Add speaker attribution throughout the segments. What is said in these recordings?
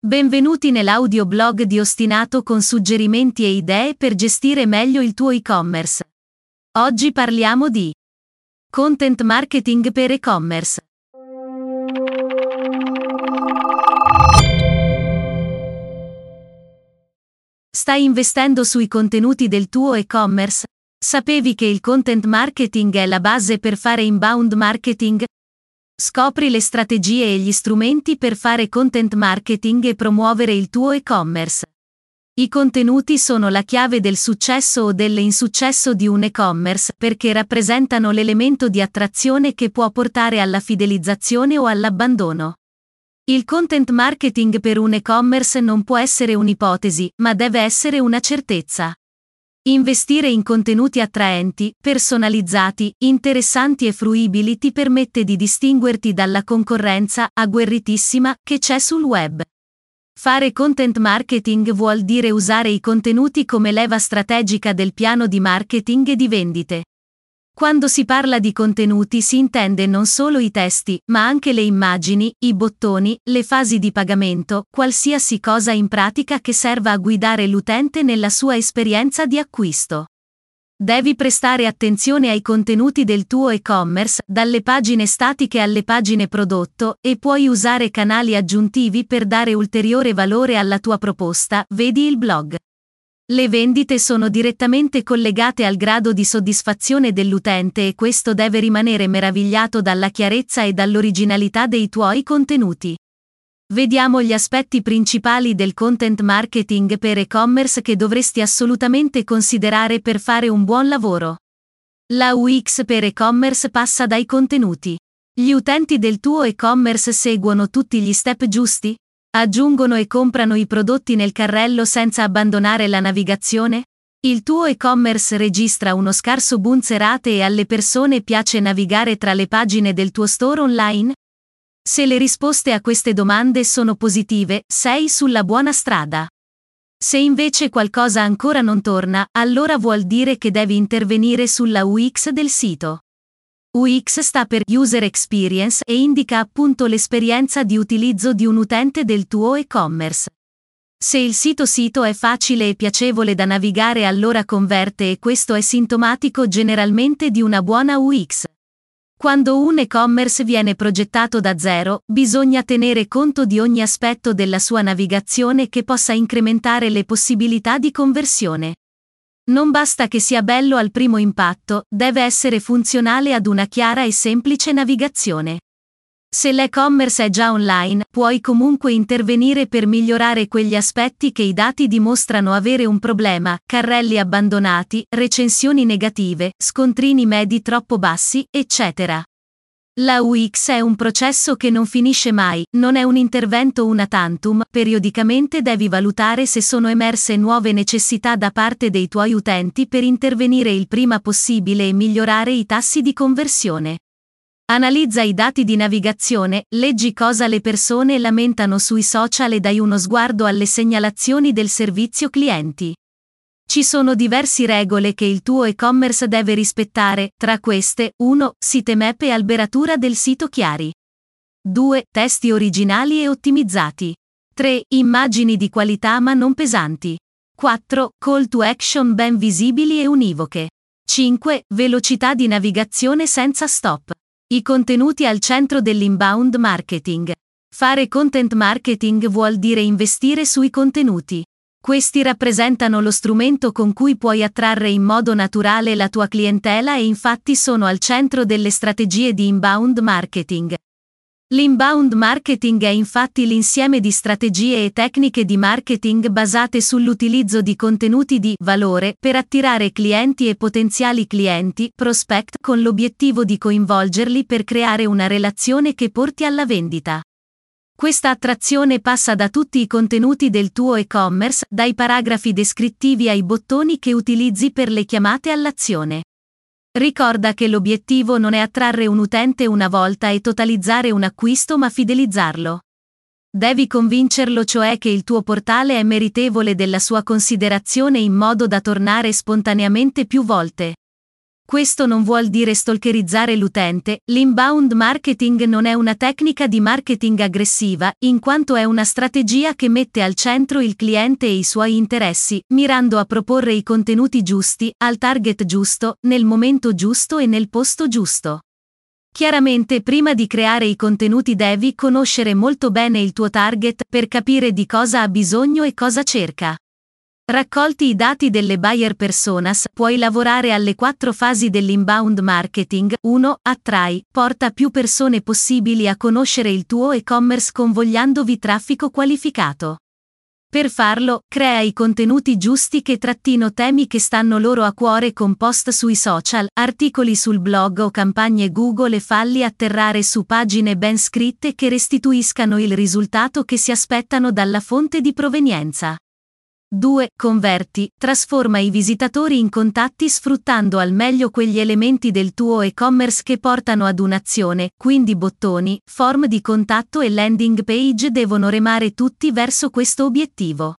Speaker 1: Benvenuti nell'audioblog di Ostinato con suggerimenti e idee per gestire meglio il tuo e-commerce. Oggi parliamo di content marketing per e-commerce. Stai investendo sui contenuti del tuo e-commerce? Sapevi che il content marketing è la base per fare inbound marketing? Scopri le strategie e gli strumenti per fare content marketing e promuovere il tuo e-commerce. I contenuti sono la chiave del successo o dell'insuccesso di un e-commerce perché rappresentano l'elemento di attrazione che può portare alla fidelizzazione o all'abbandono. Il content marketing per un e-commerce non può essere un'ipotesi, ma deve essere una certezza. Investire in contenuti attraenti, personalizzati, interessanti e fruibili ti permette di distinguerti dalla concorrenza agguerritissima che c'è sul web. Fare content marketing vuol dire usare i contenuti come leva strategica del piano di marketing e di vendite. Quando si parla di contenuti si intende non solo i testi, ma anche le immagini, i bottoni, le fasi di pagamento, qualsiasi cosa in pratica che serva a guidare l'utente nella sua esperienza di acquisto. Devi prestare attenzione ai contenuti del tuo e-commerce, dalle pagine statiche alle pagine prodotto, e puoi usare canali aggiuntivi per dare ulteriore valore alla tua proposta, vedi il blog. Le vendite sono direttamente collegate al grado di soddisfazione dell'utente e questo deve rimanere meravigliato dalla chiarezza e dall'originalità dei tuoi contenuti. Vediamo gli aspetti principali del content marketing per e-commerce che dovresti assolutamente considerare per fare un buon lavoro. La UX per e-commerce passa dai contenuti. Gli utenti del tuo e-commerce seguono tutti gli step giusti? Aggiungono e comprano i prodotti nel carrello senza abbandonare la navigazione? Il tuo e-commerce registra uno scarso boom e alle persone piace navigare tra le pagine del tuo store online? Se le risposte a queste domande sono positive, sei sulla buona strada. Se invece qualcosa ancora non torna, allora vuol dire che devi intervenire sulla UX del sito. UX sta per User Experience e indica appunto l'esperienza di utilizzo di un utente del tuo e-commerce. Se il sito sito è facile e piacevole da navigare allora converte e questo è sintomatico generalmente di una buona UX. Quando un e-commerce viene progettato da zero, bisogna tenere conto di ogni aspetto della sua navigazione che possa incrementare le possibilità di conversione. Non basta che sia bello al primo impatto, deve essere funzionale ad una chiara e semplice navigazione. Se l'e-commerce è già online, puoi comunque intervenire per migliorare quegli aspetti che i dati dimostrano avere un problema, carrelli abbandonati, recensioni negative, scontrini medi troppo bassi, eccetera. La UX è un processo che non finisce mai, non è un intervento una tantum, periodicamente devi valutare se sono emerse nuove necessità da parte dei tuoi utenti per intervenire il prima possibile e migliorare i tassi di conversione. Analizza i dati di navigazione, leggi cosa le persone lamentano sui social e dai uno sguardo alle segnalazioni del servizio clienti. Ci sono diverse regole che il tuo e-commerce deve rispettare, tra queste 1. Sitemap e alberatura del sito chiari. 2. Testi originali e ottimizzati. 3. Immagini di qualità ma non pesanti. 4. Call to action ben visibili e univoche. 5. Velocità di navigazione senza stop. I contenuti al centro dell'inbound marketing. Fare content marketing vuol dire investire sui contenuti. Questi rappresentano lo strumento con cui puoi attrarre in modo naturale la tua clientela e infatti sono al centro delle strategie di inbound marketing. L'inbound marketing è infatti l'insieme di strategie e tecniche di marketing basate sull'utilizzo di contenuti di valore per attirare clienti e potenziali clienti, prospect, con l'obiettivo di coinvolgerli per creare una relazione che porti alla vendita. Questa attrazione passa da tutti i contenuti del tuo e-commerce, dai paragrafi descrittivi ai bottoni che utilizzi per le chiamate all'azione. Ricorda che l'obiettivo non è attrarre un utente una volta e totalizzare un acquisto ma fidelizzarlo. Devi convincerlo cioè che il tuo portale è meritevole della sua considerazione in modo da tornare spontaneamente più volte. Questo non vuol dire stalkerizzare l'utente, l'inbound marketing non è una tecnica di marketing aggressiva, in quanto è una strategia che mette al centro il cliente e i suoi interessi, mirando a proporre i contenuti giusti, al target giusto, nel momento giusto e nel posto giusto. Chiaramente prima di creare i contenuti devi conoscere molto bene il tuo target per capire di cosa ha bisogno e cosa cerca. Raccolti i dati delle buyer personas, puoi lavorare alle quattro fasi dell'inbound marketing. 1. Attrai, porta più persone possibili a conoscere il tuo e-commerce convogliandovi traffico qualificato. Per farlo, crea i contenuti giusti che trattino temi che stanno loro a cuore con post sui social, articoli sul blog o campagne Google e falli atterrare su pagine ben scritte che restituiscano il risultato che si aspettano dalla fonte di provenienza. 2. Converti, trasforma i visitatori in contatti sfruttando al meglio quegli elementi del tuo e-commerce che portano ad un'azione, quindi bottoni, form di contatto e landing page devono remare tutti verso questo obiettivo.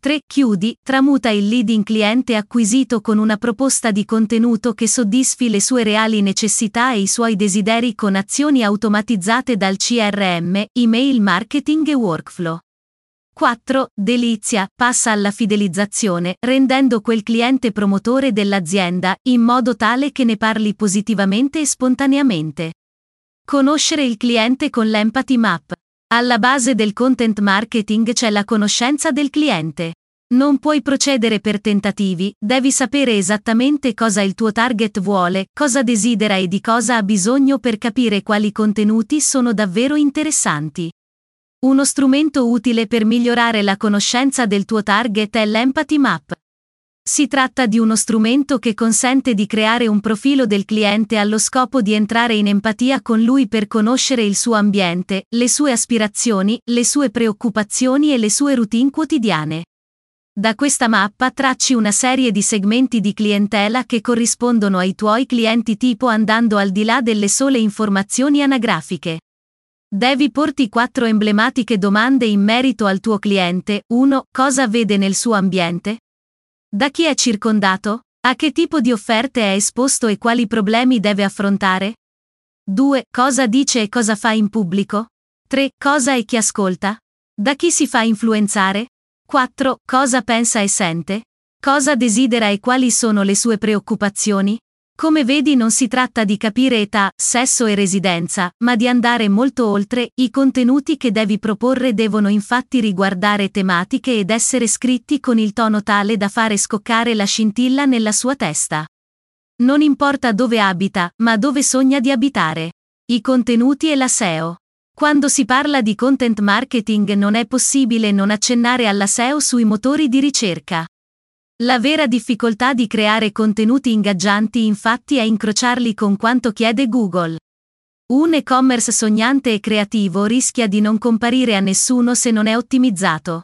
Speaker 1: 3. Chiudi, tramuta il lead in cliente acquisito con una proposta di contenuto che soddisfi le sue reali necessità e i suoi desideri con azioni automatizzate dal CRM, email marketing e workflow. 4. Delizia, passa alla fidelizzazione, rendendo quel cliente promotore dell'azienda, in modo tale che ne parli positivamente e spontaneamente. Conoscere il cliente con l'Empathy Map. Alla base del content marketing c'è la conoscenza del cliente. Non puoi procedere per tentativi, devi sapere esattamente cosa il tuo target vuole, cosa desidera e di cosa ha bisogno per capire quali contenuti sono davvero interessanti. Uno strumento utile per migliorare la conoscenza del tuo target è l'Empathy Map. Si tratta di uno strumento che consente di creare un profilo del cliente allo scopo di entrare in empatia con lui per conoscere il suo ambiente, le sue aspirazioni, le sue preoccupazioni e le sue routine quotidiane. Da questa mappa tracci una serie di segmenti di clientela che corrispondono ai tuoi clienti tipo andando al di là delle sole informazioni anagrafiche. Devi porti quattro emblematiche domande in merito al tuo cliente. 1. Cosa vede nel suo ambiente? Da chi è circondato? A che tipo di offerte è esposto e quali problemi deve affrontare? 2. Cosa dice e cosa fa in pubblico? 3. Cosa e chi ascolta? Da chi si fa influenzare? 4. Cosa pensa e sente? Cosa desidera e quali sono le sue preoccupazioni? Come vedi non si tratta di capire età, sesso e residenza, ma di andare molto oltre, i contenuti che devi proporre devono infatti riguardare tematiche ed essere scritti con il tono tale da fare scoccare la scintilla nella sua testa. Non importa dove abita, ma dove sogna di abitare. I contenuti e la SEO. Quando si parla di content marketing non è possibile non accennare alla SEO sui motori di ricerca. La vera difficoltà di creare contenuti ingaggianti infatti è incrociarli con quanto chiede Google. Un e-commerce sognante e creativo rischia di non comparire a nessuno se non è ottimizzato.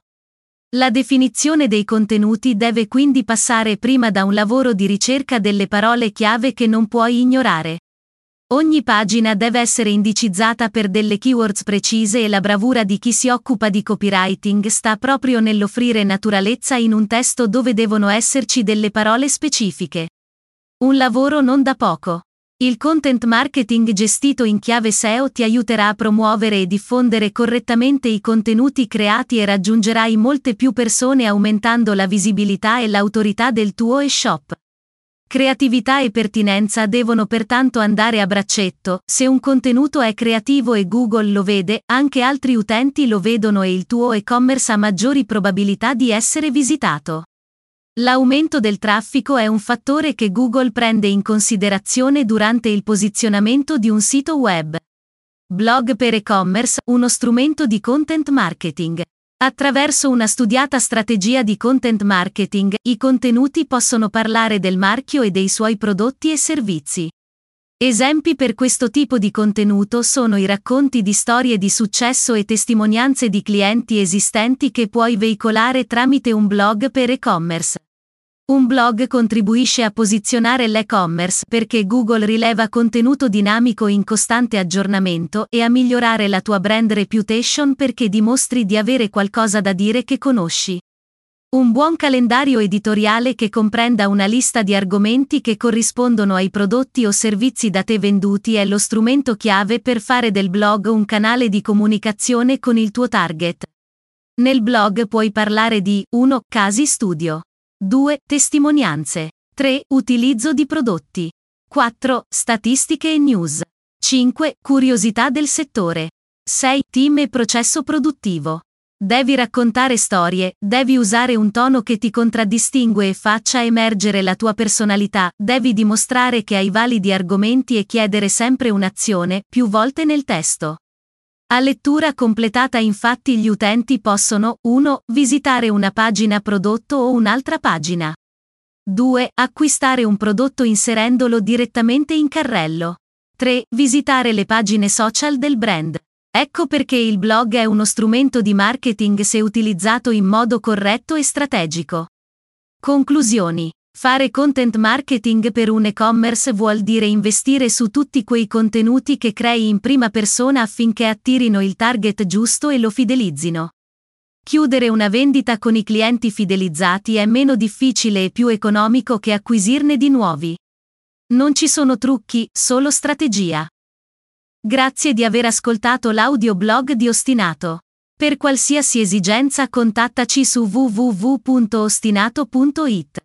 Speaker 1: La definizione dei contenuti deve quindi passare prima da un lavoro di ricerca delle parole chiave che non puoi ignorare. Ogni pagina deve essere indicizzata per delle keywords precise e la bravura di chi si occupa di copywriting sta proprio nell'offrire naturalezza in un testo dove devono esserci delle parole specifiche. Un lavoro non da poco. Il content marketing gestito in chiave SEO ti aiuterà a promuovere e diffondere correttamente i contenuti creati e raggiungerai molte più persone aumentando la visibilità e l'autorità del tuo e-shop. Creatività e pertinenza devono pertanto andare a braccetto, se un contenuto è creativo e Google lo vede, anche altri utenti lo vedono e il tuo e-commerce ha maggiori probabilità di essere visitato. L'aumento del traffico è un fattore che Google prende in considerazione durante il posizionamento di un sito web. Blog per e-commerce, uno strumento di content marketing. Attraverso una studiata strategia di content marketing, i contenuti possono parlare del marchio e dei suoi prodotti e servizi. Esempi per questo tipo di contenuto sono i racconti di storie di successo e testimonianze di clienti esistenti che puoi veicolare tramite un blog per e-commerce. Un blog contribuisce a posizionare l'e-commerce perché Google rileva contenuto dinamico in costante aggiornamento e a migliorare la tua brand reputation perché dimostri di avere qualcosa da dire che conosci. Un buon calendario editoriale che comprenda una lista di argomenti che corrispondono ai prodotti o servizi da te venduti è lo strumento chiave per fare del blog un canale di comunicazione con il tuo target. Nel blog puoi parlare di 1. Casi studio. 2. Testimonianze. 3. Utilizzo di prodotti. 4. Statistiche e news. 5. Curiosità del settore. 6. Team e processo produttivo. Devi raccontare storie, devi usare un tono che ti contraddistingue e faccia emergere la tua personalità, devi dimostrare che hai validi argomenti e chiedere sempre un'azione, più volte nel testo. A lettura completata infatti gli utenti possono 1. visitare una pagina prodotto o un'altra pagina. 2. acquistare un prodotto inserendolo direttamente in carrello. 3. visitare le pagine social del brand. Ecco perché il blog è uno strumento di marketing se utilizzato in modo corretto e strategico. Conclusioni. Fare content marketing per un e-commerce vuol dire investire su tutti quei contenuti che crei in prima persona affinché attirino il target giusto e lo fidelizzino. Chiudere una vendita con i clienti fidelizzati è meno difficile e più economico che acquisirne di nuovi. Non ci sono trucchi, solo strategia. Grazie di aver ascoltato l'audioblog di Ostinato. Per qualsiasi esigenza contattaci su www.ostinato.it.